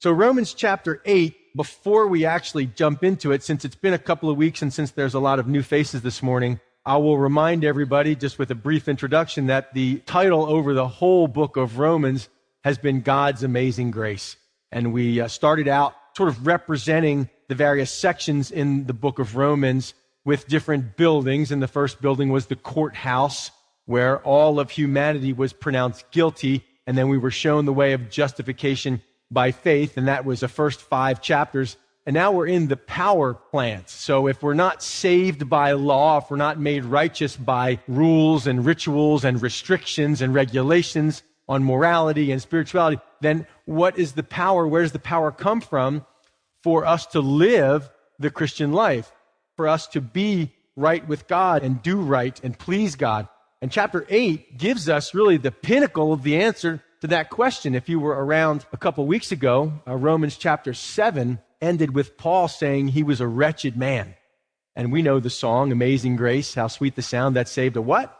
So Romans chapter 8, before we actually jump into it, since it's been a couple of weeks and since there's a lot of new faces this morning, I will remind everybody, just with a brief introduction, that the title over the whole book of Romans has been God's Amazing Grace. And we uh, started out sort of representing the various sections in the book of Romans with different buildings. And the first building was the courthouse, where all of humanity was pronounced guilty. And then we were shown the way of justification by faith, and that was the first five chapters. And now we're in the power plant. So if we're not saved by law, if we're not made righteous by rules and rituals and restrictions and regulations on morality and spirituality, then what is the power? Where does the power come from for us to live the Christian life? For us to be right with God and do right and please God. And chapter 8 gives us really the pinnacle of the answer to that question. If you were around a couple weeks ago, uh, Romans chapter 7 ended with Paul saying he was a wretched man. And we know the song, Amazing Grace, how sweet the sound that saved a what?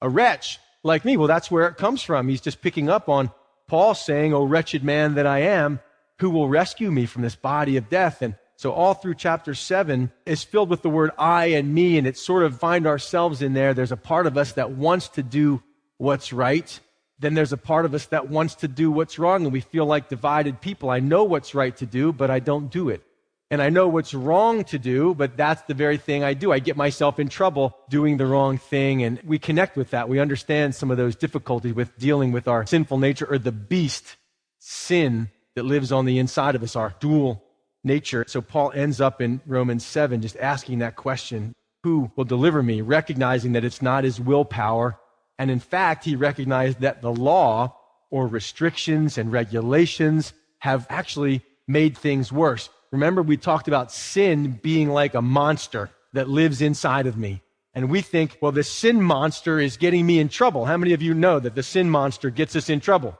A wretch like me. Well, that's where it comes from. He's just picking up on Paul saying, O wretched man that I am, who will rescue me from this body of death? And so all through chapter 7 is filled with the word I and me, and it's sort of find ourselves in there. There's a part of us that wants to do what's right, then there's a part of us that wants to do what's wrong and we feel like divided people. I know what's right to do, but I don't do it. And I know what's wrong to do, but that's the very thing I do. I get myself in trouble doing the wrong thing. And we connect with that. We understand some of those difficulties with dealing with our sinful nature or the beast, sin that lives on the inside of us, our dual nature. So Paul ends up in Romans 7 just asking that question Who will deliver me? Recognizing that it's not his willpower, and in fact, he recognized that the law or restrictions and regulations have actually made things worse. Remember, we talked about sin being like a monster that lives inside of me. And we think, well, the sin monster is getting me in trouble. How many of you know that the sin monster gets us in trouble?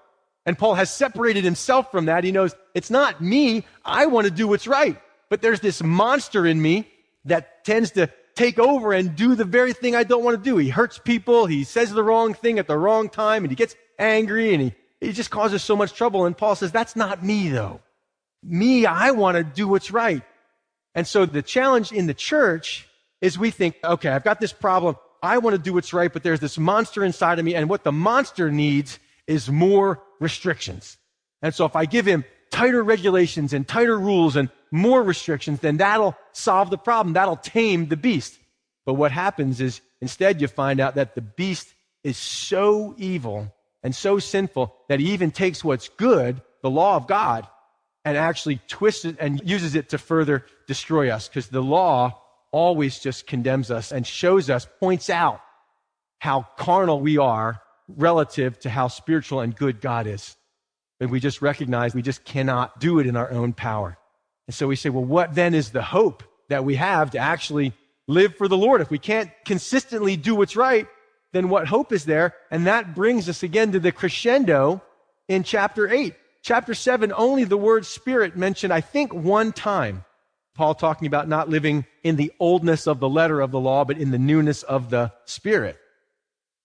And Paul has separated himself from that. He knows it's not me. I want to do what's right. But there's this monster in me that tends to take over and do the very thing I don't want to do. He hurts people. He says the wrong thing at the wrong time and he gets angry and he, he just causes so much trouble. And Paul says, that's not me though. Me, I want to do what's right. And so the challenge in the church is we think, okay, I've got this problem. I want to do what's right, but there's this monster inside of me. And what the monster needs is more restrictions. And so if I give him tighter regulations and tighter rules and more restrictions, then that'll solve the problem. That'll tame the beast. But what happens is instead you find out that the beast is so evil and so sinful that he even takes what's good, the law of God, and actually twists it and uses it to further destroy us. Because the law always just condemns us and shows us, points out how carnal we are relative to how spiritual and good God is. And we just recognize we just cannot do it in our own power. And so we say, well, what then is the hope that we have to actually live for the Lord? If we can't consistently do what's right, then what hope is there? And that brings us again to the crescendo in chapter 8. Chapter 7, only the word spirit mentioned, I think, one time. Paul talking about not living in the oldness of the letter of the law, but in the newness of the spirit.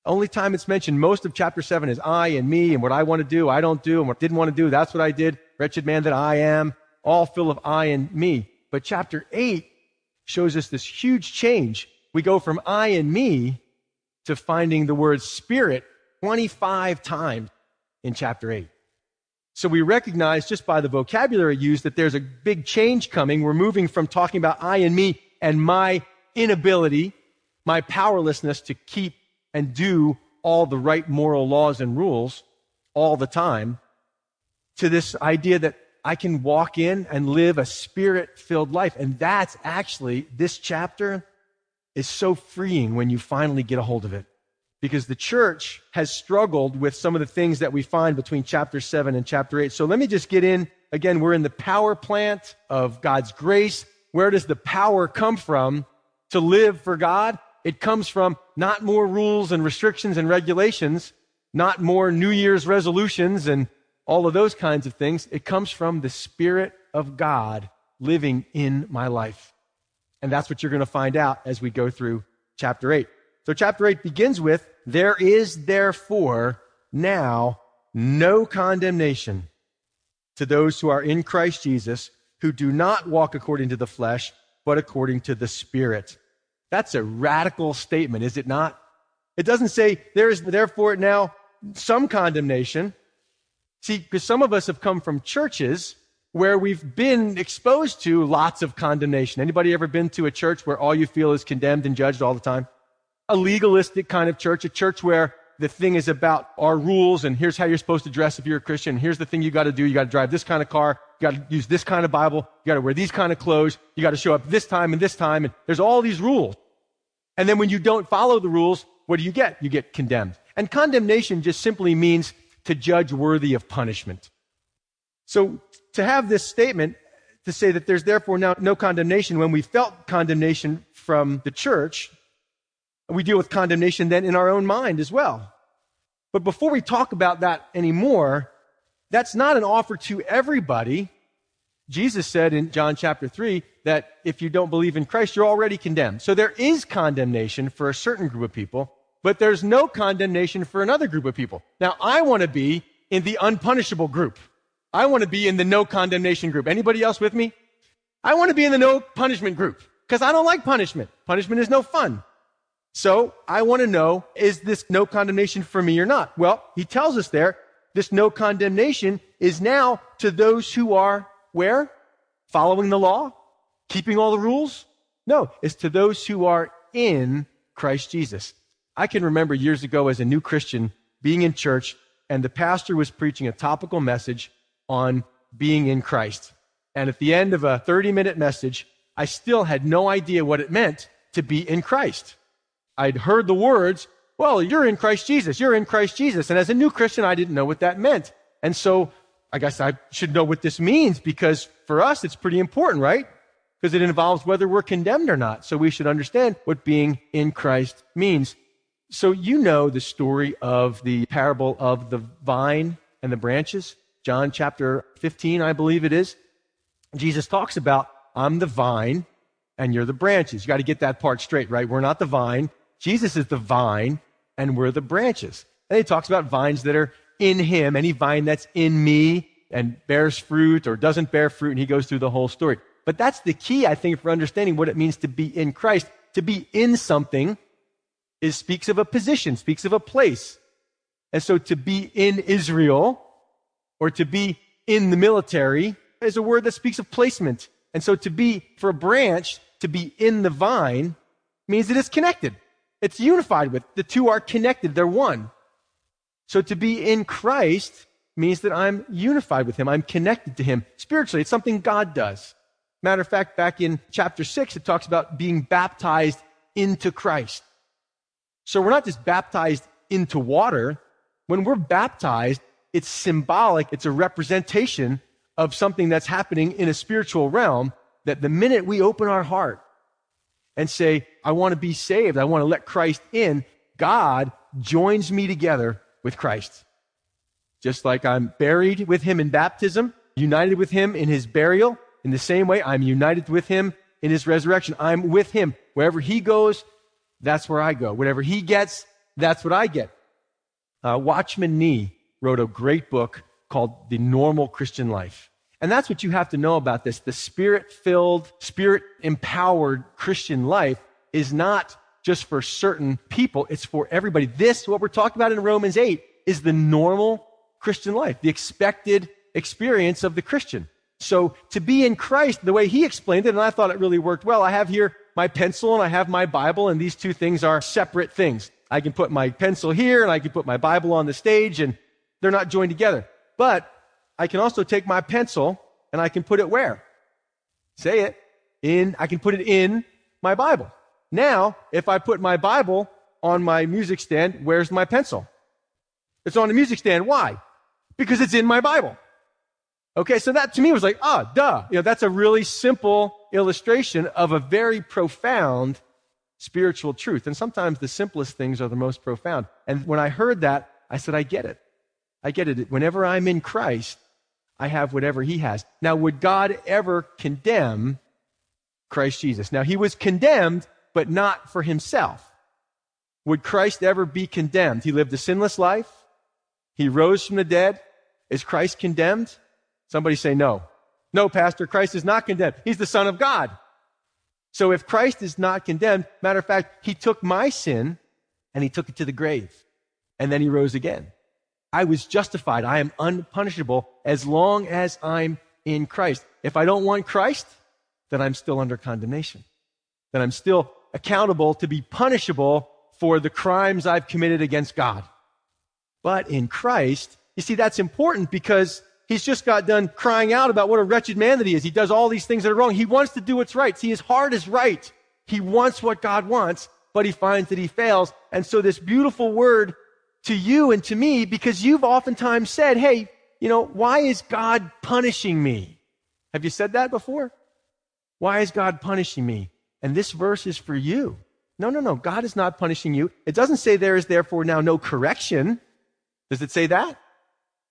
Only time it's mentioned, most of chapter 7 is I and me and what I want to do, I don't do, and what I didn't want to do, that's what I did. Wretched man that I am, all full of I and me. But chapter 8 shows us this huge change. We go from I and me to finding the word spirit 25 times in chapter 8. So we recognize just by the vocabulary used that there's a big change coming. We're moving from talking about I and me and my inability, my powerlessness to keep and do all the right moral laws and rules all the time to this idea that I can walk in and live a spirit filled life. And that's actually, this chapter is so freeing when you finally get a hold of it. Because the church has struggled with some of the things that we find between chapter 7 and chapter 8. So let me just get in. Again, we're in the power plant of God's grace. Where does the power come from to live for God? It comes from not more rules and restrictions and regulations, not more New Year's resolutions and all of those kinds of things. It comes from the Spirit of God living in my life. And that's what you're going to find out as we go through chapter 8. So chapter 8 begins with, there is therefore now no condemnation to those who are in Christ Jesus, who do not walk according to the flesh, but according to the Spirit. That's a radical statement, is it not? It doesn't say there is therefore now some condemnation. See, because some of us have come from churches where we've been exposed to lots of condemnation. Anybody ever been to a church where all you feel is condemned and judged all the time? A legalistic kind of church, a church where the thing is about our rules and here's how you're supposed to dress if you're a Christian. Here's the thing you got to do. You got to drive this kind of car. You got to use this kind of Bible. You got to wear these kind of clothes. You got to show up this time and this time. And there's all these rules. And then when you don't follow the rules, what do you get? You get condemned. And condemnation just simply means to judge worthy of punishment. So to have this statement to say that there's therefore now no condemnation when we felt condemnation from the church, we deal with condemnation then in our own mind as well. But before we talk about that anymore, that's not an offer to everybody. Jesus said in John chapter 3 that if you don't believe in Christ, you're already condemned. So there is condemnation for a certain group of people, but there's no condemnation for another group of people. Now, I want to be in the unpunishable group. I want to be in the no condemnation group. Anybody else with me? I want to be in the no punishment group because I don't like punishment. Punishment is no fun. So I want to know, is this no condemnation for me or not? Well, he tells us there, this no condemnation is now to those who are where? Following the law? Keeping all the rules? No, it's to those who are in Christ Jesus. I can remember years ago as a new Christian being in church and the pastor was preaching a topical message on being in Christ. And at the end of a 30 minute message, I still had no idea what it meant to be in Christ. I'd heard the words, well, you're in Christ Jesus. You're in Christ Jesus. And as a new Christian, I didn't know what that meant. And so I guess I should know what this means because for us, it's pretty important, right? Because it involves whether we're condemned or not. So we should understand what being in Christ means. So you know the story of the parable of the vine and the branches. John chapter 15, I believe it is. Jesus talks about, I'm the vine and you're the branches. You got to get that part straight, right? We're not the vine. Jesus is the vine and we're the branches. And he talks about vines that are in him, any vine that's in me and bears fruit or doesn't bear fruit. And he goes through the whole story. But that's the key, I think, for understanding what it means to be in Christ. To be in something is speaks of a position, speaks of a place. And so to be in Israel or to be in the military is a word that speaks of placement. And so to be, for a branch, to be in the vine means that it's connected. It's unified with. The two are connected. They're one. So to be in Christ means that I'm unified with Him. I'm connected to Him spiritually. It's something God does. Matter of fact, back in chapter six, it talks about being baptized into Christ. So we're not just baptized into water. When we're baptized, it's symbolic. It's a representation of something that's happening in a spiritual realm that the minute we open our heart and say, I want to be saved. I want to let Christ in. God joins me together with Christ. Just like I'm buried with him in baptism, united with him in his burial, in the same way, I'm united with him in his resurrection. I'm with him. Wherever he goes, that's where I go. Whatever he gets, that's what I get. Uh, Watchman Nee wrote a great book called The Normal Christian Life. And that's what you have to know about this. The spirit filled, spirit empowered Christian life is not just for certain people, it's for everybody. This, what we're talking about in Romans 8, is the normal Christian life, the expected experience of the Christian. So to be in Christ, the way he explained it, and I thought it really worked well, I have here my pencil and I have my Bible, and these two things are separate things. I can put my pencil here and I can put my Bible on the stage, and they're not joined together. But I can also take my pencil and I can put it where? Say it. In, I can put it in my Bible. Now, if I put my Bible on my music stand, where's my pencil? It's on the music stand. Why? Because it's in my Bible. Okay, so that to me was like, ah, duh. You know, that's a really simple illustration of a very profound spiritual truth. And sometimes the simplest things are the most profound. And when I heard that, I said, I get it. I get it. Whenever I'm in Christ, I have whatever he has. Now, would God ever condemn Christ Jesus? Now, he was condemned, but not for himself. Would Christ ever be condemned? He lived a sinless life. He rose from the dead. Is Christ condemned? Somebody say no. No, Pastor, Christ is not condemned. He's the Son of God. So if Christ is not condemned, matter of fact, he took my sin and he took it to the grave and then he rose again. I was justified. I am unpunishable as long as I'm in Christ. If I don't want Christ, then I'm still under condemnation. Then I'm still accountable to be punishable for the crimes I've committed against God. But in Christ, you see, that's important because he's just got done crying out about what a wretched man that he is. He does all these things that are wrong. He wants to do what's right. See, his heart is right. He wants what God wants, but he finds that he fails. And so this beautiful word to you and to me because you've oftentimes said, Hey, you know, why is God punishing me? Have you said that before? Why is God punishing me? And this verse is for you. No, no, no. God is not punishing you. It doesn't say there is therefore now no correction. Does it say that?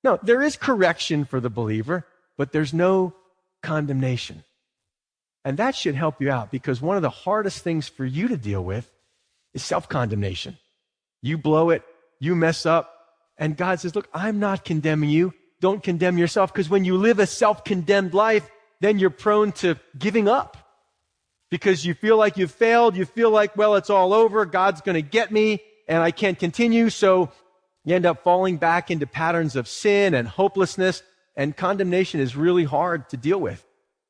No, there is correction for the believer, but there's no condemnation. And that should help you out because one of the hardest things for you to deal with is self condemnation. You blow it, you mess up. And God says, look, I'm not condemning you. Don't condemn yourself because when you live a self-condemned life, then you're prone to giving up because you feel like you've failed. You feel like, well, it's all over. God's going to get me and I can't continue. So you end up falling back into patterns of sin and hopelessness and condemnation is really hard to deal with.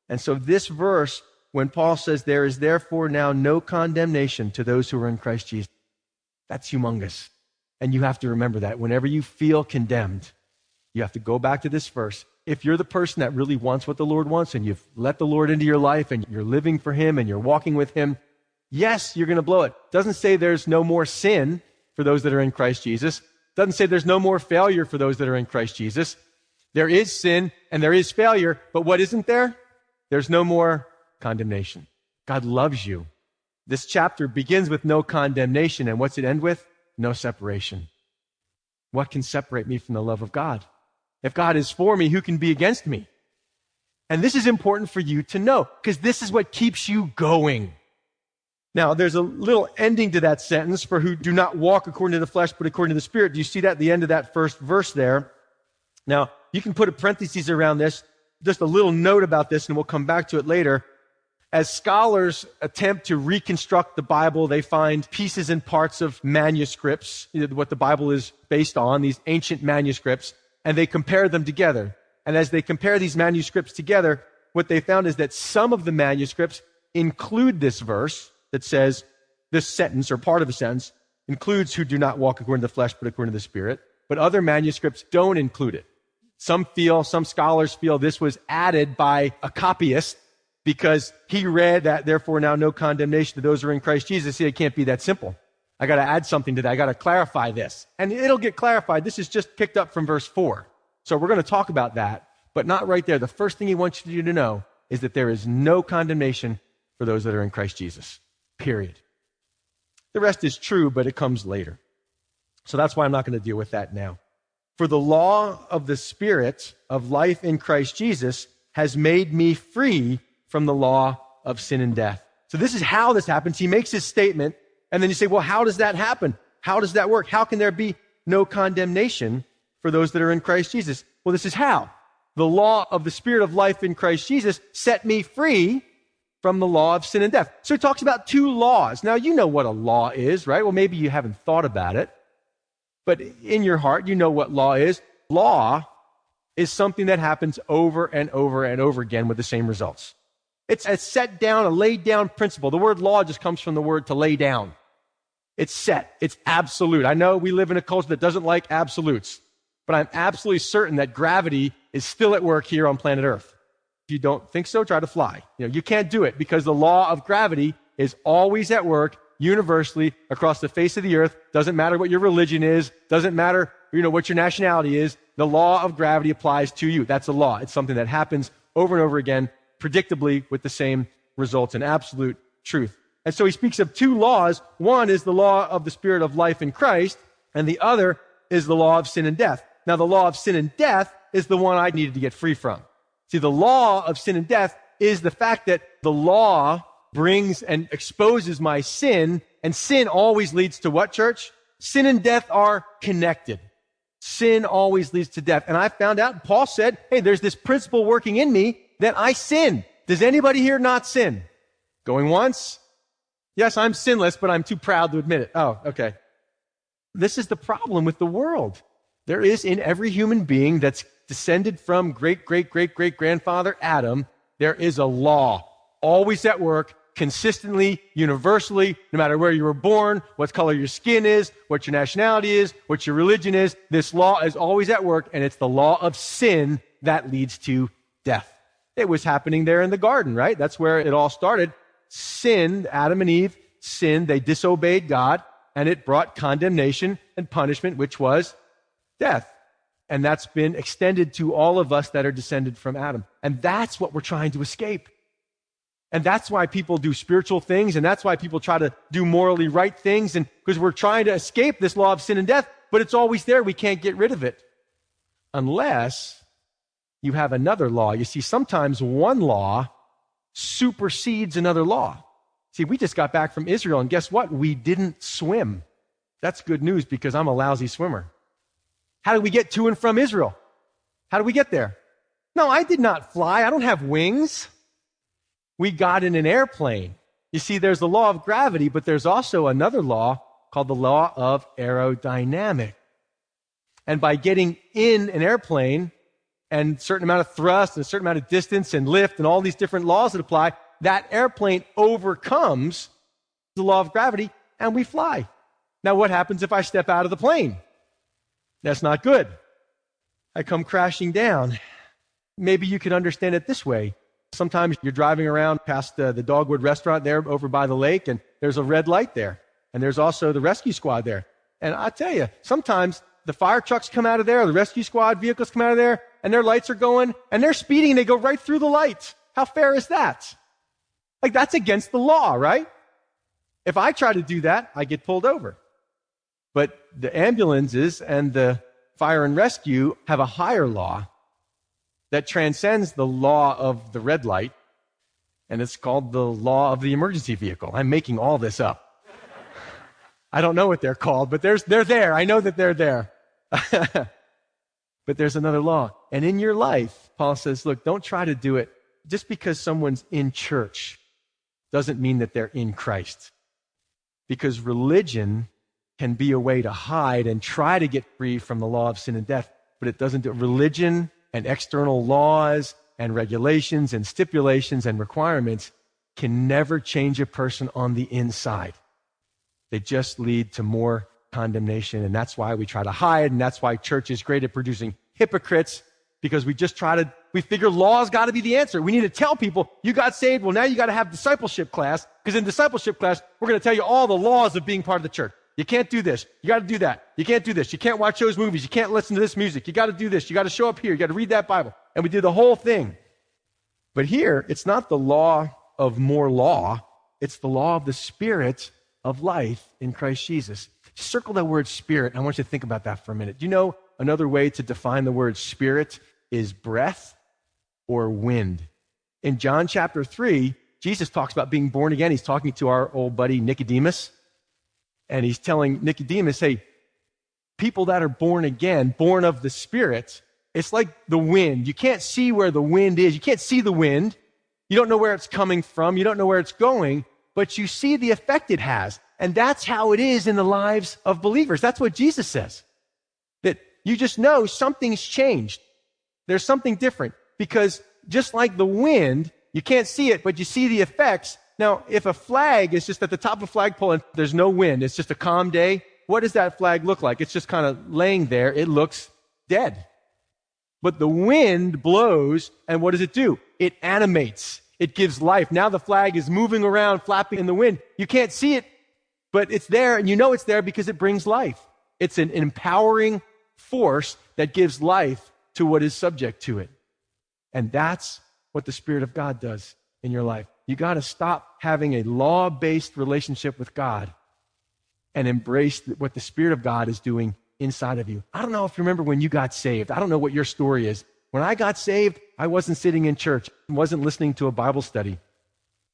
And so this verse, when Paul says there is therefore now no condemnation to those who are in Christ Jesus, that's humongous. And you have to remember that whenever you feel condemned, you have to go back to this verse. If you're the person that really wants what the Lord wants and you've let the Lord into your life and you're living for Him and you're walking with Him, yes, you're going to blow it. Doesn't say there's no more sin for those that are in Christ Jesus. Doesn't say there's no more failure for those that are in Christ Jesus. There is sin and there is failure, but what isn't there? There's no more condemnation. God loves you. This chapter begins with no condemnation, and what's it end with? no separation. What can separate me from the love of God? If God is for me, who can be against me? And this is important for you to know because this is what keeps you going. Now, there's a little ending to that sentence for who do not walk according to the flesh, but according to the Spirit. Do you see that at the end of that first verse there? Now, you can put a parenthesis around this, just a little note about this, and we'll come back to it later. As scholars attempt to reconstruct the Bible, they find pieces and parts of manuscripts, what the Bible is based on, these ancient manuscripts, and they compare them together. And as they compare these manuscripts together, what they found is that some of the manuscripts include this verse that says, this sentence or part of a sentence includes who do not walk according to the flesh, but according to the Spirit. But other manuscripts don't include it. Some feel, some scholars feel this was added by a copyist because he read that therefore now no condemnation to those who are in Christ Jesus. See, it can't be that simple. I got to add something to that. I got to clarify this. And it'll get clarified. This is just picked up from verse 4. So we're going to talk about that, but not right there. The first thing he wants you to know is that there is no condemnation for those that are in Christ Jesus. Period. The rest is true, but it comes later. So that's why I'm not going to deal with that now. For the law of the Spirit of life in Christ Jesus has made me free from the law of sin and death. So this is how this happens. He makes his statement, and then you say, well, how does that happen? How does that work? How can there be no condemnation for those that are in Christ Jesus? Well, this is how. The law of the Spirit of life in Christ Jesus set me free from the law of sin and death. So he talks about two laws. Now, you know what a law is, right? Well, maybe you haven't thought about it, but in your heart, you know what law is. Law is something that happens over and over and over again with the same results. It's a set down, a laid down principle. The word law just comes from the word to lay down. It's set. It's absolute. I know we live in a culture that doesn't like absolutes, but I'm absolutely certain that gravity is still at work here on planet Earth. If you don't think so, try to fly. You know, you can't do it because the law of gravity is always at work universally across the face of the earth. Doesn't matter what your religion is. Doesn't matter, you know, what your nationality is. The law of gravity applies to you. That's a law. It's something that happens over and over again predictably with the same results and absolute truth. And so he speaks of two laws. One is the law of the spirit of life in Christ, and the other is the law of sin and death. Now, the law of sin and death is the one I needed to get free from. See, the law of sin and death is the fact that the law brings and exposes my sin, and sin always leads to what, church? Sin and death are connected. Sin always leads to death. And I found out, Paul said, hey, there's this principle working in me that I sin. Does anybody here not sin? Going once? Yes, I'm sinless, but I'm too proud to admit it. Oh, okay. This is the problem with the world. There is in every human being that's descended from great, great, great, great grandfather Adam, there is a law always at work, consistently, universally, no matter where you were born, what color your skin is, what your nationality is, what your religion is. This law is always at work, and it's the law of sin that leads to death. It was happening there in the garden, right? That's where it all started. Sin, Adam and Eve sinned, they disobeyed God, and it brought condemnation and punishment, which was death. And that's been extended to all of us that are descended from Adam. And that's what we're trying to escape. And that's why people do spiritual things, and that's why people try to do morally right things, and because we're trying to escape this law of sin and death, but it's always there. We can't get rid of it. Unless you have another law. You see, sometimes one law supersedes another law. See, we just got back from Israel, and guess what? We didn't swim. That's good news because I'm a lousy swimmer. How did we get to and from Israel? How did we get there? No, I did not fly. I don't have wings. We got in an airplane. You see, there's the law of gravity, but there's also another law called the law of aerodynamic. And by getting in an airplane and certain amount of thrust and a certain amount of distance and lift and all these different laws that apply, that airplane overcomes the law of gravity and we fly. Now, what happens if I step out of the plane? That's not good. I come crashing down. Maybe you could understand it this way. Sometimes you're driving around past the Dogwood restaurant there over by the lake, and there's a red light there. And there's also the rescue squad there. And I tell you, sometimes the fire trucks come out of there, the rescue squad vehicles come out of there, and their lights are going, and they're speeding, and they go right through the lights. How fair is that? Like, that's against the law, right? If I try to do that, I get pulled over. But the ambulances and the fire and rescue have a higher law that transcends the law of the red light, and it's called the law of the emergency vehicle. I'm making all this up. I don't know what they're called, but they're there. I know that they're there. but there's another law. And in your life, Paul says, look, don't try to do it just because someone's in church doesn't mean that they're in Christ. Because religion can be a way to hide and try to get free from the law of sin and death, but it doesn't do religion and external laws and regulations and stipulations and requirements can never change a person on the inside. They just lead to more condemnation. And that's why we try to hide. And that's why church is great at producing hypocrites because we just try to, we figure law's got to be the answer. We need to tell people, you got saved. Well, now you got to have discipleship class because in discipleship class, we're going to tell you all the laws of being part of the church. You can't do this. You got to do that. You can't do this. You can't watch those movies. You can't listen to this music. You got to do this. You got to show up here. You got to read that Bible. And we did the whole thing. But here, it's not the law of more law. It's the law of the spirit of life in Christ Jesus. Circle that word spirit. I want you to think about that for a minute. Do you know another way to define the word spirit is breath or wind? In John chapter 3, Jesus talks about being born again. He's talking to our old buddy Nicodemus and he's telling Nicodemus, hey, people that are born again, born of the Spirit, it's like the wind. You can't see where the wind is. You can't see the wind. You don't know where it's coming from. You don't know where it's going, but you see the effect it has. And that's how it is in the lives of believers. That's what Jesus says. That you just know something's changed. There's something different because just like the wind, you can't see it, but you see the effects. Now, if a flag is just at the top of a flagpole and there's no wind, it's just a calm day, what does that flag look like? It's just kind of laying there. It looks dead. But the wind blows, and what does it do? It animates. It gives life. Now the flag is moving around, flapping in the wind. You can't see it, but it's there, and you know it's there because it brings life. It's an empowering force that gives life to what is subject to it. And that's what the Spirit of God does in your life. You got to stop having a law based relationship with God and embrace what the Spirit of God is doing inside of you. I don't know if you remember when you got saved. I don't know what your story is. When I got saved, I wasn't sitting in church, I wasn't listening to a Bible study.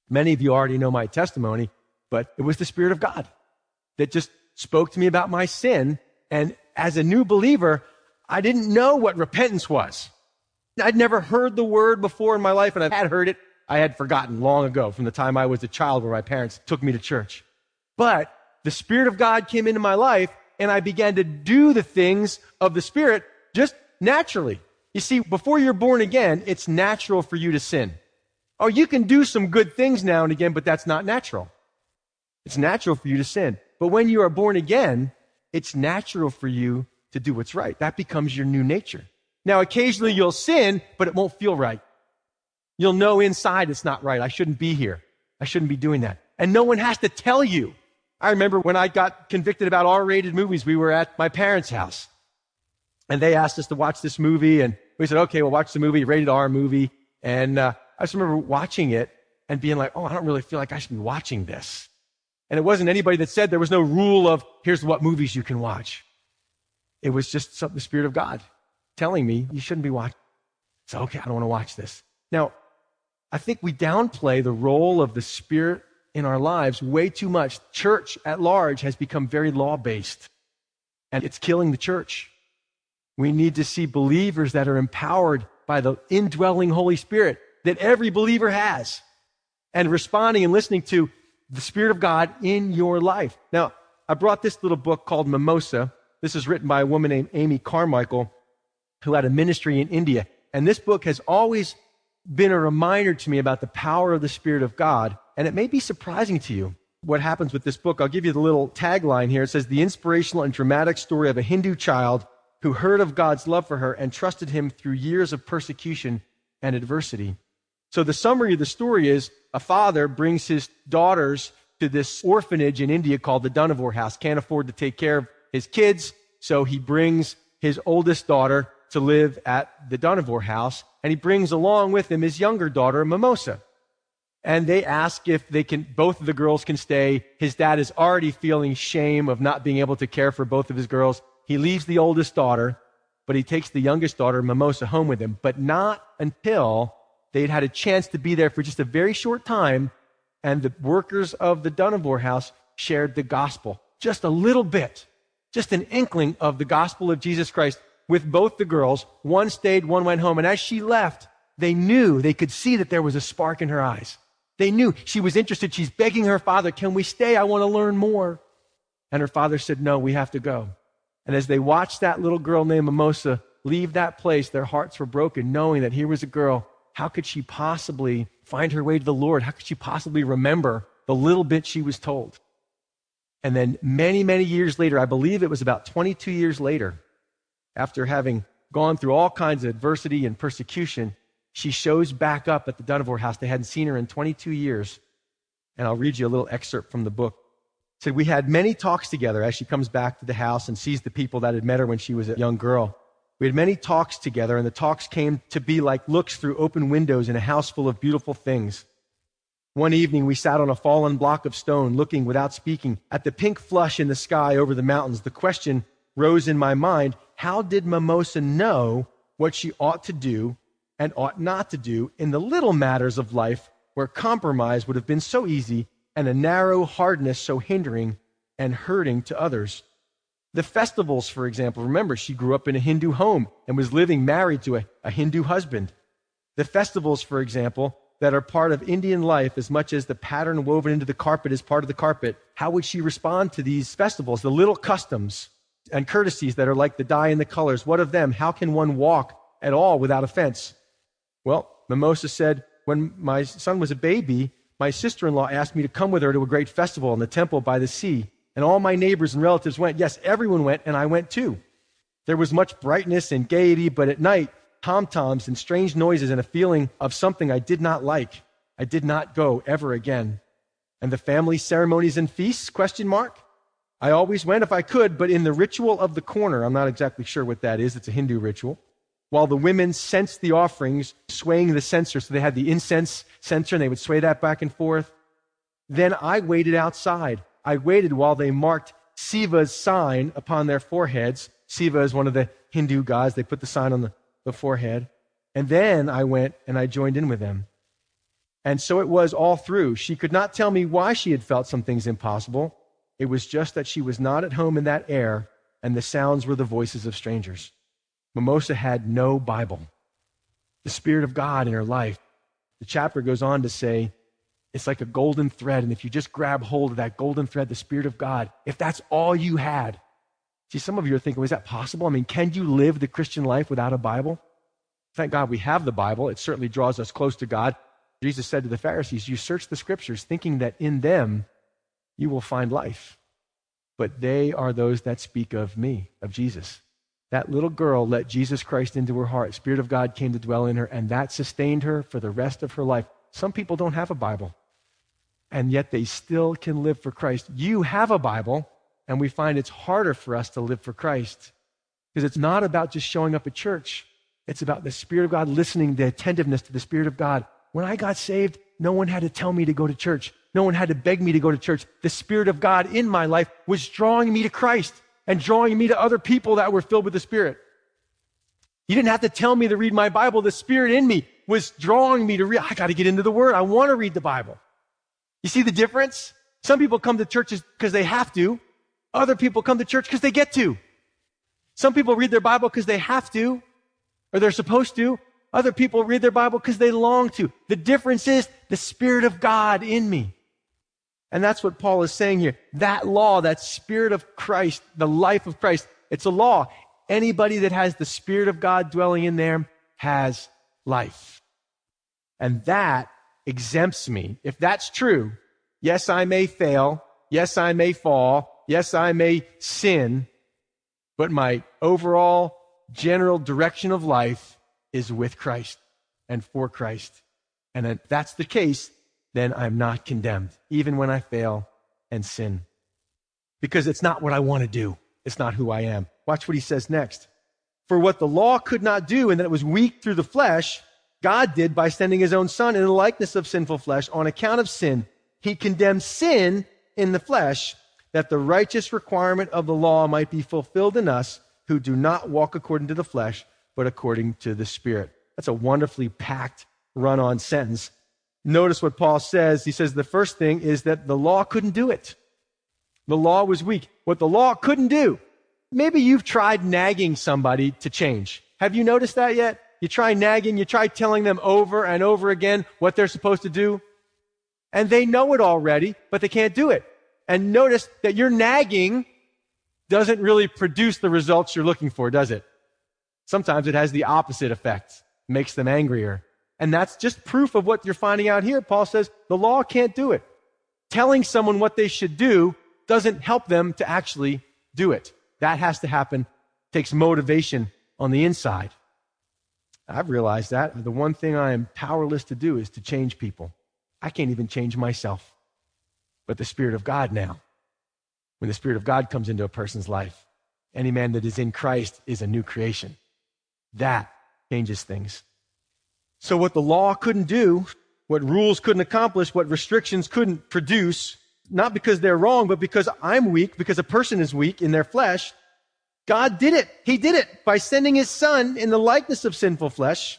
Many of you already know my testimony, but it was the Spirit of God that just spoke to me about my sin. And as a new believer, I didn't know what repentance was. I'd never heard the word before in my life, and I had heard it. I had forgotten long ago from the time I was a child where my parents took me to church. But the Spirit of God came into my life, and I began to do the things of the Spirit just naturally. You see, before you're born again, it's natural for you to sin. Oh, you can do some good things now and again, but that's not natural. It's natural for you to sin. But when you are born again, it's natural for you to do what's right. That becomes your new nature. Now, occasionally you'll sin, but it won't feel right. You'll know inside it's not right. I shouldn't be here. I shouldn't be doing that. And no one has to tell you. I remember when I got convicted about R rated movies, we were at my parents' house. And they asked us to watch this movie, and we said, okay, we'll watch the movie, rated R movie. And uh, I just remember watching it and being like, oh, I don't really feel like I should be watching this. And it wasn't anybody that said there was no rule of here's what movies you can watch. It was just some, the Spirit of God telling me you shouldn't be watching. So, okay, I don't want to watch this. Now, I think we downplay the role of the Spirit in our lives way too much. Church at large has become very law based, and it's killing the church. We need to see believers that are empowered by the indwelling Holy Spirit that every believer has and responding and listening to the Spirit of God in your life. Now, I brought this little book called Mimosa. This is written by a woman named Amy Carmichael who had a ministry in India. And this book has always been a reminder to me about the power of the Spirit of God. And it may be surprising to you what happens with this book. I'll give you the little tagline here. It says, The inspirational and dramatic story of a Hindu child who heard of God's love for her and trusted him through years of persecution and adversity. So the summary of the story is a father brings his daughters to this orphanage in India called the Dohnavur House. Can't afford to take care of his kids, so he brings his oldest daughter to live at the Dohnavur House, and he brings along with him his younger daughter, Mimosa. And they ask if they can, both of the girls can stay. His dad is already feeling shame of not being able to care for both of his girls. He leaves the oldest daughter, but he takes the youngest daughter, Mimosa, home with him, but not until they'd had a chance to be there for just a very short time, and the workers of the Dohnavur house shared the gospel. Just a little bit, just an inkling of the gospel of Jesus Christ with both the girls. One stayed, one went home. And as she left, they knew, they could see that there was a spark in her eyes. They knew she was interested. She's begging her father, Can we stay? I want to learn more. And her father said, No, we have to go. And as they watched that little girl named Mimosa leave that place, their hearts were broken, knowing that here was a girl. How could she possibly find her way to the Lord? How could she possibly remember the little bit she was told? And then many, many years later, I believe it was about 22 years later, after having gone through all kinds of adversity and persecution, she shows back up at the Dohnavur house. They hadn't seen her in 22 years. And I'll read you a little excerpt from the book. It said, We had many talks together as she comes back to the house and sees the people that had met her when she was a young girl. We had many talks together, and the talks came to be like looks through open windows in a house full of beautiful things. One evening, we sat on a fallen block of stone, looking without speaking at the pink flush in the sky over the mountains. The question rose in my mind how did Mimosa know what she ought to do and ought not to do in the little matters of life where compromise would have been so easy and a narrow hardness so hindering and hurting to others? The festivals, for example, remember, she grew up in a Hindu home and was living married to a, a Hindu husband. The festivals, for example, that are part of Indian life as much as the pattern woven into the carpet is part of the carpet, how would she respond to these festivals, the little customs and courtesies that are like the dye and the colors? What of them? How can one walk at all without offense? Well, Mimosa said, when my son was a baby, my sister in law asked me to come with her to a great festival in the temple by the sea. And all my neighbors and relatives went. Yes, everyone went, and I went too. There was much brightness and gaiety, but at night, tom toms and strange noises and a feeling of something I did not like. I did not go ever again. And the family ceremonies and feasts? Question mark. I always went if I could, but in the ritual of the corner, I'm not exactly sure what that is. It's a Hindu ritual. While the women censed the offerings, swaying the censer, so they had the incense censer and they would sway that back and forth. Then I waited outside I waited while they marked Siva's sign upon their foreheads. Siva is one of the Hindu gods. They put the sign on the, the forehead. And then I went and I joined in with them. And so it was all through. She could not tell me why she had felt some things impossible. It was just that she was not at home in that air, and the sounds were the voices of strangers. Mimosa had no Bible. The Spirit of God in her life. The chapter goes on to say, it's like a golden thread. And if you just grab hold of that golden thread, the Spirit of God, if that's all you had, see, some of you are thinking, is that possible? I mean, can you live the Christian life without a Bible? Thank God we have the Bible. It certainly draws us close to God. Jesus said to the Pharisees, You search the scriptures, thinking that in them you will find life. But they are those that speak of me, of Jesus. That little girl let Jesus Christ into her heart. Spirit of God came to dwell in her, and that sustained her for the rest of her life. Some people don't have a Bible, and yet they still can live for Christ. You have a Bible, and we find it's harder for us to live for Christ because it's not about just showing up at church. It's about the Spirit of God listening, the attentiveness to the Spirit of God. When I got saved, no one had to tell me to go to church. No one had to beg me to go to church. The Spirit of God in my life was drawing me to Christ and drawing me to other people that were filled with the Spirit. You didn't have to tell me to read my Bible. The Spirit in me was drawing me to read. I got to get into the Word. I want to read the Bible. You see the difference? Some people come to churches because they have to. Other people come to church because they get to. Some people read their Bible because they have to or they're supposed to. Other people read their Bible because they long to. The difference is the Spirit of God in me. And that's what Paul is saying here. That law, that Spirit of Christ, the life of Christ, it's a law. Anybody that has the Spirit of God dwelling in them has life. And that exempts me. If that's true, yes, I may fail. Yes, I may fall. Yes, I may sin. But my overall general direction of life is with Christ and for Christ. And if that's the case, then I'm not condemned, even when I fail and sin. Because it's not what I want to do. It's not who I am. Watch what he says next. For what the law could not do, and that it was weak through the flesh, God did by sending his own son in the likeness of sinful flesh on account of sin. He condemned sin in the flesh that the righteous requirement of the law might be fulfilled in us who do not walk according to the flesh, but according to the Spirit. That's a wonderfully packed run on sentence. Notice what Paul says. He says the first thing is that the law couldn't do it. The law was weak. What the law couldn't do. Maybe you've tried nagging somebody to change. Have you noticed that yet? You try nagging, you try telling them over and over again what they're supposed to do. And they know it already, but they can't do it. And notice that you're nagging doesn't really produce the results you're looking for, does it? Sometimes it has the opposite effect, makes them angrier. And that's just proof of what you're finding out here. Paul says the law can't do it. Telling someone what they should do doesn't help them to actually do it. That has to happen, takes motivation on the inside. I've realized that. The one thing I am powerless to do is to change people. I can't even change myself. But the Spirit of God now when the Spirit of God comes into a person's life. Any man that is in Christ is a new creation. That changes things. So, what the law couldn't do, what rules couldn't accomplish, what restrictions couldn't produce, not because they're wrong, but because I'm weak, because a person is weak in their flesh, God did it. He did it by sending his son in the likeness of sinful flesh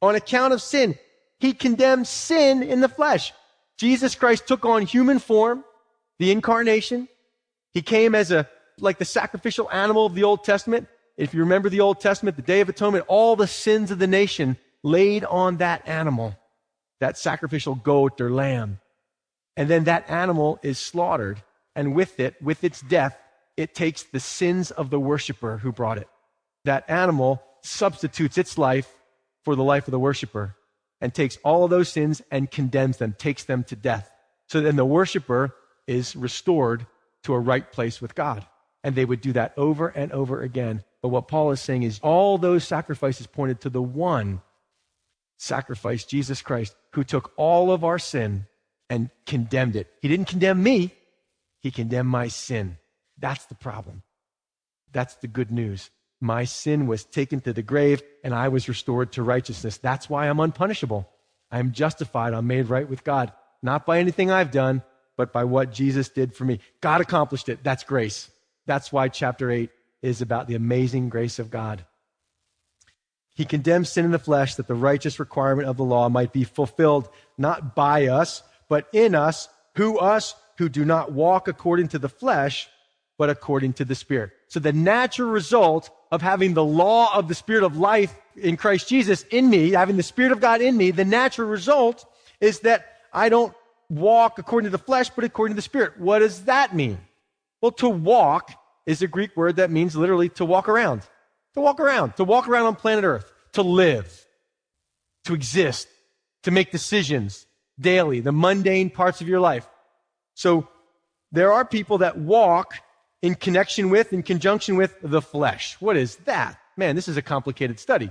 on account of sin. He condemned sin in the flesh. Jesus Christ took on human form, the incarnation, he came as a, like the sacrificial animal of the Old Testament. If you remember the Old Testament, the Day of Atonement, all the sins of the nation laid on that animal, that sacrificial goat or lamb. And then that animal is slaughtered. And with it, with its death, it takes the sins of the worshiper who brought it. That animal substitutes its life for the life of the worshiper and takes all of those sins and condemns them, takes them to death. So then the worshiper is restored to a right place with God. And they would do that over and over again. But what Paul is saying is all those sacrifices pointed to the one sacrifice, Jesus Christ, who took all of our sin and condemned it. He didn't condemn me, he condemned my sin. That's the problem. That's the good news. My sin was taken to the grave and I was restored to righteousness. That's why I'm unpunishable. I am justified. I'm made right with God, not by anything I've done, but by what Jesus did for me. God accomplished it. That's grace. That's why chapter 8 is about the amazing grace of God. He condemns sin in the flesh that the righteous requirement of the law might be fulfilled, not by us, but in us, who us who do not walk according to the flesh, but according to the Spirit. So the natural result of having the law of the Spirit of life in Christ Jesus in me, having the Spirit of God in me, the natural result is that I don't walk according to the flesh, but according to the Spirit. What does that mean? Well, to walk is a Greek word that means literally to walk around. To walk around. To walk around on planet Earth. To live. To exist. To make decisions daily. The mundane parts of your life. So there are people that walk in connection with, in conjunction with the flesh. What is that? Man, this is a complicated study.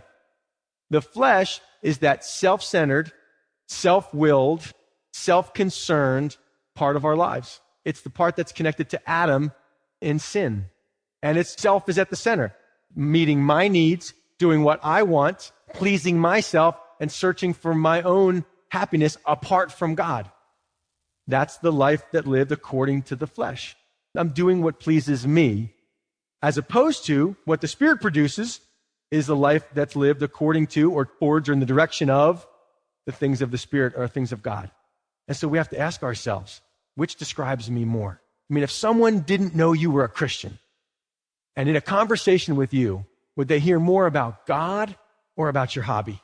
The flesh is that self-centered, self-willed, self-concerned part of our lives. It's the part that's connected to Adam in sin. And its self is at the center, meeting my needs, doing what I want, pleasing myself, and searching for my own happiness apart from God. That's the life that lived according to the flesh. I'm doing what pleases me, as opposed to what the Spirit produces is the life that's lived according to or towards or in the direction of the things of the Spirit or things of God. And so we have to ask ourselves, which describes me more? I mean, if someone didn't know you were a Christian and in a conversation with you, would they hear more about God or about your hobby?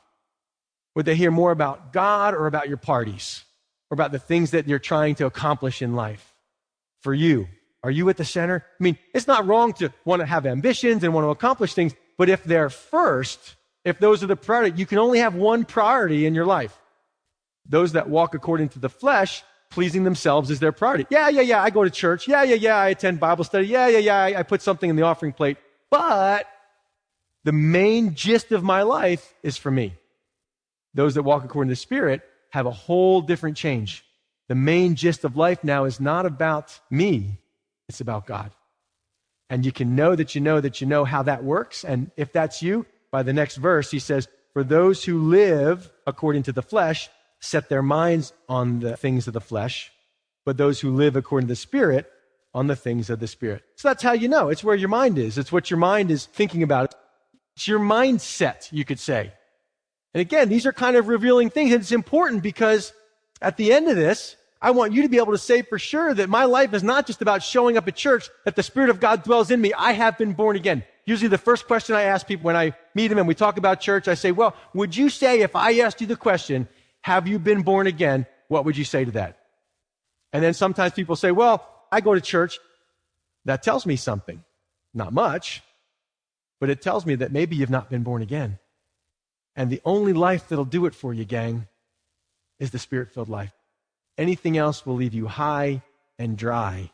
Would they hear more about God or about your parties or about the things that you're trying to accomplish in life? For you, are you at the center? I mean, it's not wrong to want to have ambitions and want to accomplish things, but if they're first, if those are the priority, you can only have one priority in your life. Those that walk according to the flesh, pleasing themselves is their priority. Yeah, yeah, yeah, I go to church. Yeah, yeah, yeah, I attend Bible study. Yeah, yeah, yeah, I, I put something in the offering plate. But the main gist of my life is for me. Those that walk according to the Spirit have a whole different change. The main gist of life now is not about me. It's about God. And you can know that you know that you know how that works. And if that's you, by the next verse, he says, For those who live according to the flesh set their minds on the things of the flesh, but those who live according to the Spirit on the things of the Spirit. So that's how you know. It's where your mind is. It's what your mind is thinking about. It's your mindset, you could say. And again, these are kind of revealing things. And it's important because at the end of this, I want you to be able to say for sure that my life is not just about showing up at church, that the Spirit of God dwells in me. I have been born again. Usually the first question I ask people when I meet them and we talk about church, I say, well, would you say if I asked you the question, have you been born again? What would you say to that? And then sometimes people say, well, I go to church. That tells me something. Not much, but it tells me that maybe you've not been born again. And the only life that'll do it for you, gang, is the spirit filled life. Anything else will leave you high and dry,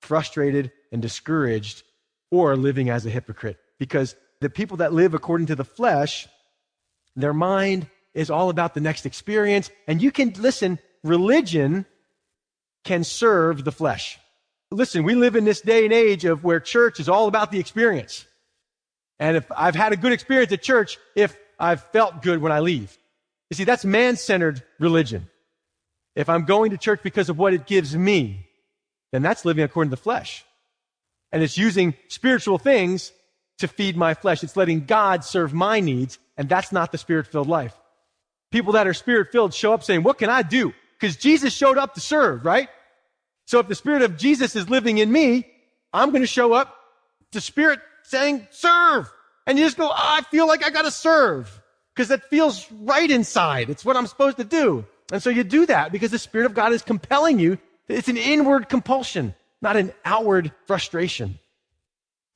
frustrated and discouraged, or living as a hypocrite. Because the people that live according to the flesh, their mind is all about the next experience. And you can, listen, religion can serve the flesh. Listen, we live in this day and age of where church is all about the experience. And if I've had a good experience at church, if I've felt good when I leave. You see, that's man-centered religion. If I'm going to church because of what it gives me, then that's living according to the flesh. And it's using spiritual things to feed my flesh. It's letting God serve my needs, and that's not the spirit filled life. People that are spirit filled show up saying, What can I do? Because Jesus showed up to serve, right? So if the spirit of Jesus is living in me, I'm going to show up to spirit saying, Serve. And you just go, oh, I feel like I got to serve because that feels right inside. It's what I'm supposed to do. And so you do that because the Spirit of God is compelling you. It's an inward compulsion, not an outward frustration.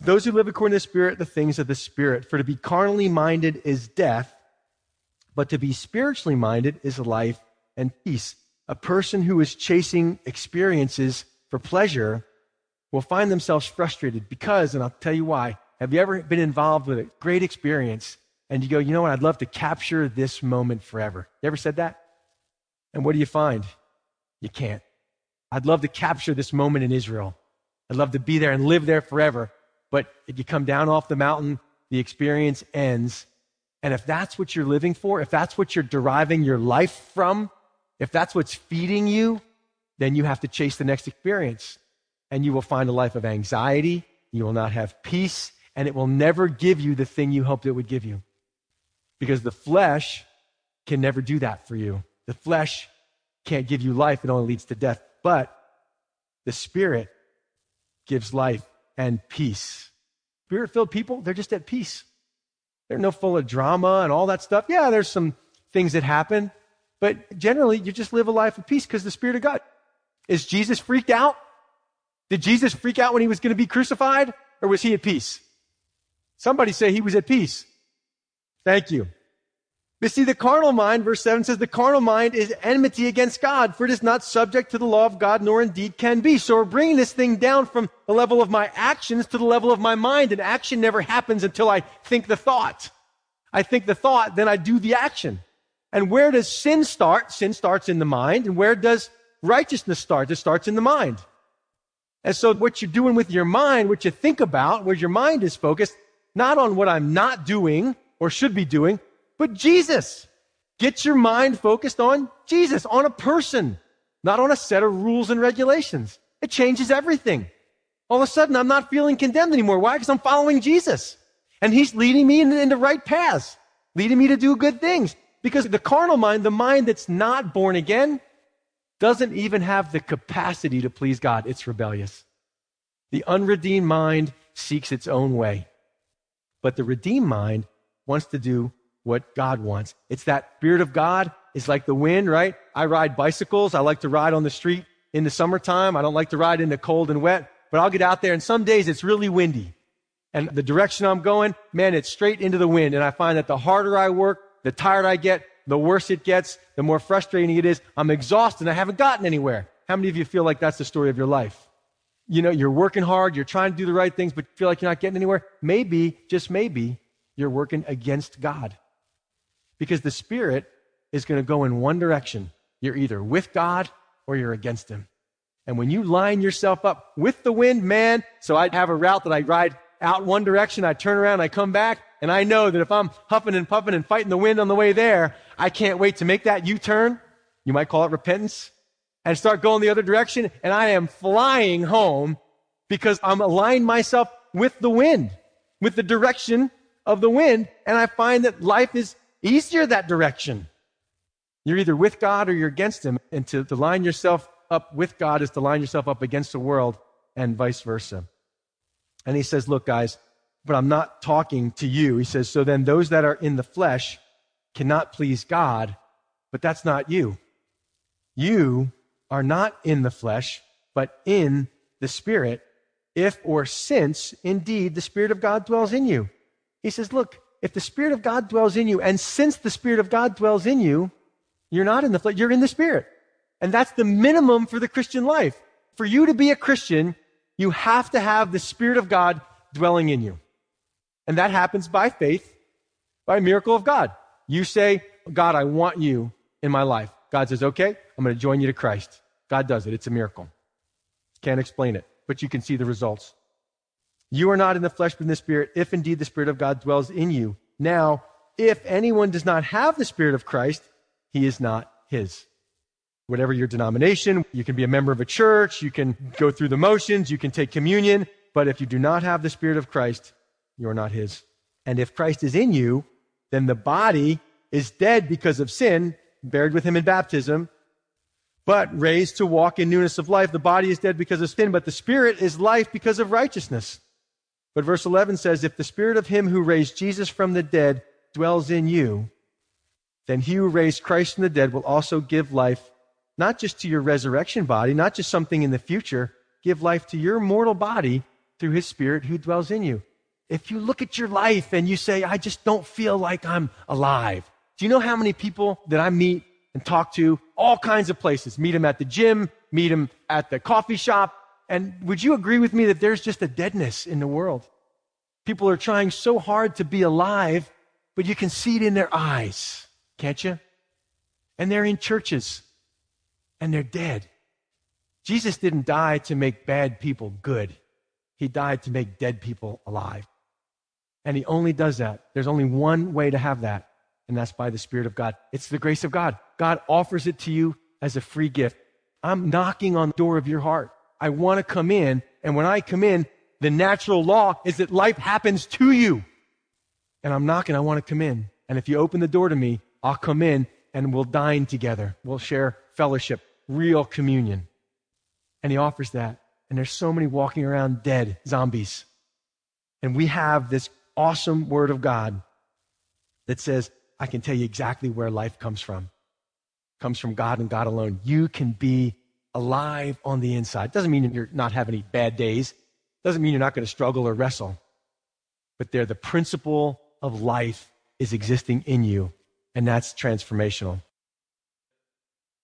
Those who live according to the Spirit, the things of the Spirit. For to be carnally minded is death, but to be spiritually minded is life and peace. A person who is chasing experiences for pleasure will find themselves frustrated because, and I'll tell you why. Have you ever been involved with a great experience and you go, you know what, I'd love to capture this moment forever? You ever said that? And what do you find? You can't. I'd love to capture this moment in Israel. I'd love to be there and live there forever. But if you come down off the mountain, the experience ends. And if that's what you're living for, if that's what you're deriving your life from, if that's what's feeding you, then you have to chase the next experience. And you will find a life of anxiety. You will not have peace. And it will never give you the thing you hoped it would give you. Because the flesh can never do that for you. The flesh can't give you life, it only leads to death. But the Spirit gives life and peace. Spirit filled people, they're just at peace. They're no full of drama and all that stuff. Yeah, there's some things that happen, but generally you just live a life of peace because the Spirit of God. Is Jesus freaked out? Did Jesus freak out when he was going to be crucified or was he at peace? Somebody say he was at peace. Thank you. But see, the carnal mind, verse 7 says, the carnal mind is enmity against God, for it is not subject to the law of God, nor indeed can be. So we're bringing this thing down from the level of my actions to the level of my mind, and action never happens until I think the thought. I think the thought, then I do the action. And where does sin start? Sin starts in the mind. And where does righteousness start? It starts in the mind. And so what you're doing with your mind, what you think about, where your mind is focused, not on what I'm not doing or should be doing, but Jesus. Get your mind focused on Jesus, on a person, not on a set of rules and regulations. It changes everything. All of a sudden, I'm not feeling condemned anymore. Why? Because I'm following Jesus. And he's leading me in, the right paths, leading me to do good things. Because the carnal mind, the mind that's not born again, doesn't even have the capacity to please God. It's rebellious. The unredeemed mind seeks its own way. But the redeemed mind wants to do what God wants. It's that spirit of God is like the wind, right? I ride bicycles. I like to ride on the street in the summertime. I don't like to ride in the cold and wet, but I'll get out there and some days it's really windy. And the direction I'm going, man, it's straight into the wind. And I find that the harder I work, the tired I get, the worse it gets, the more frustrating it is. I'm exhausted and I haven't gotten anywhere. How many of you feel like that's the story of your life? You know, you're working hard, you're trying to do the right things, but feel like you're not getting anywhere. Maybe, just maybe, you're working against God. Because the Spirit is going to go in one direction. You're either with God or you're against Him. And when you line yourself up with the wind, man, so I have a route that I ride out one direction, I turn around, I come back, and I know that if I'm huffing and puffing and fighting the wind on the way there, I can't wait to make that U-turn. You might call it repentance and start going the other direction. And I am flying home because I'm aligned myself with the wind, with the direction of the wind. And I find that life is easier that direction. You're either with God or you're against Him. And to, to line yourself up with God is to line yourself up against the world and vice versa. And he says, Look, guys, but I'm not talking to you. He says, So then those that are in the flesh cannot please God, but that's not you. You are not in the flesh, but in the Spirit, if or since indeed the Spirit of God dwells in you. He says, Look, if the Spirit of God dwells in you, and since the Spirit of God dwells in you, you're not in the flesh, you're in the Spirit. And that's the minimum for the Christian life. For you to be a Christian, you have to have the Spirit of God dwelling in you. And that happens by faith, by a miracle of God. You say, God, I want you in my life. God says, okay, I'm going to join you to Christ. God does it. It's a miracle. Can't explain it, but you can see the results. You are not in the flesh, but in the Spirit, if indeed the Spirit of God dwells in you. Now, if anyone does not have the Spirit of Christ, he is not his. Whatever your denomination, you can be a member of a church, you can go through the motions, you can take communion, but if you do not have the Spirit of Christ, you are not his. And if Christ is in you, then the body is dead because of sin, buried with him in baptism, but raised to walk in newness of life. The body is dead because of sin, but the spirit is life because of righteousness. But verse 11 says, If the spirit of him who raised Jesus from the dead dwells in you, then he who raised Christ from the dead will also give life, not just to your resurrection body, not just something in the future, give life to your mortal body through his spirit who dwells in you. If you look at your life and you say, I just don't feel like I'm alive. Do you know how many people that I meet and talk to all kinds of places? Meet them at the gym, meet them at the coffee shop, and would you agree with me that there's just a deadness in the world? People are trying so hard to be alive, but you can see it in their eyes, can't you? And they're in churches and they're dead. Jesus didn't die to make bad people good. He died to make dead people alive. And he only does that. There's only one way to have that, and that's by the Spirit of God. It's the grace of God. God offers it to you as a free gift. I'm knocking on the door of your heart. I want to come in. And when I come in, the natural law is that life happens to you. And I'm knocking, I want to come in. And if you open the door to me, I'll come in and we'll dine together. We'll share fellowship, real communion. And he offers that. And there's so many walking around dead zombies. And we have this awesome word of God that says, I can tell you exactly where life comes from. It comes from God and God alone. You can be alive on the inside. Doesn't mean you're not having any bad days. Doesn't mean you're not going to struggle or wrestle. But there, the principle of life is existing in you, and that's transformational.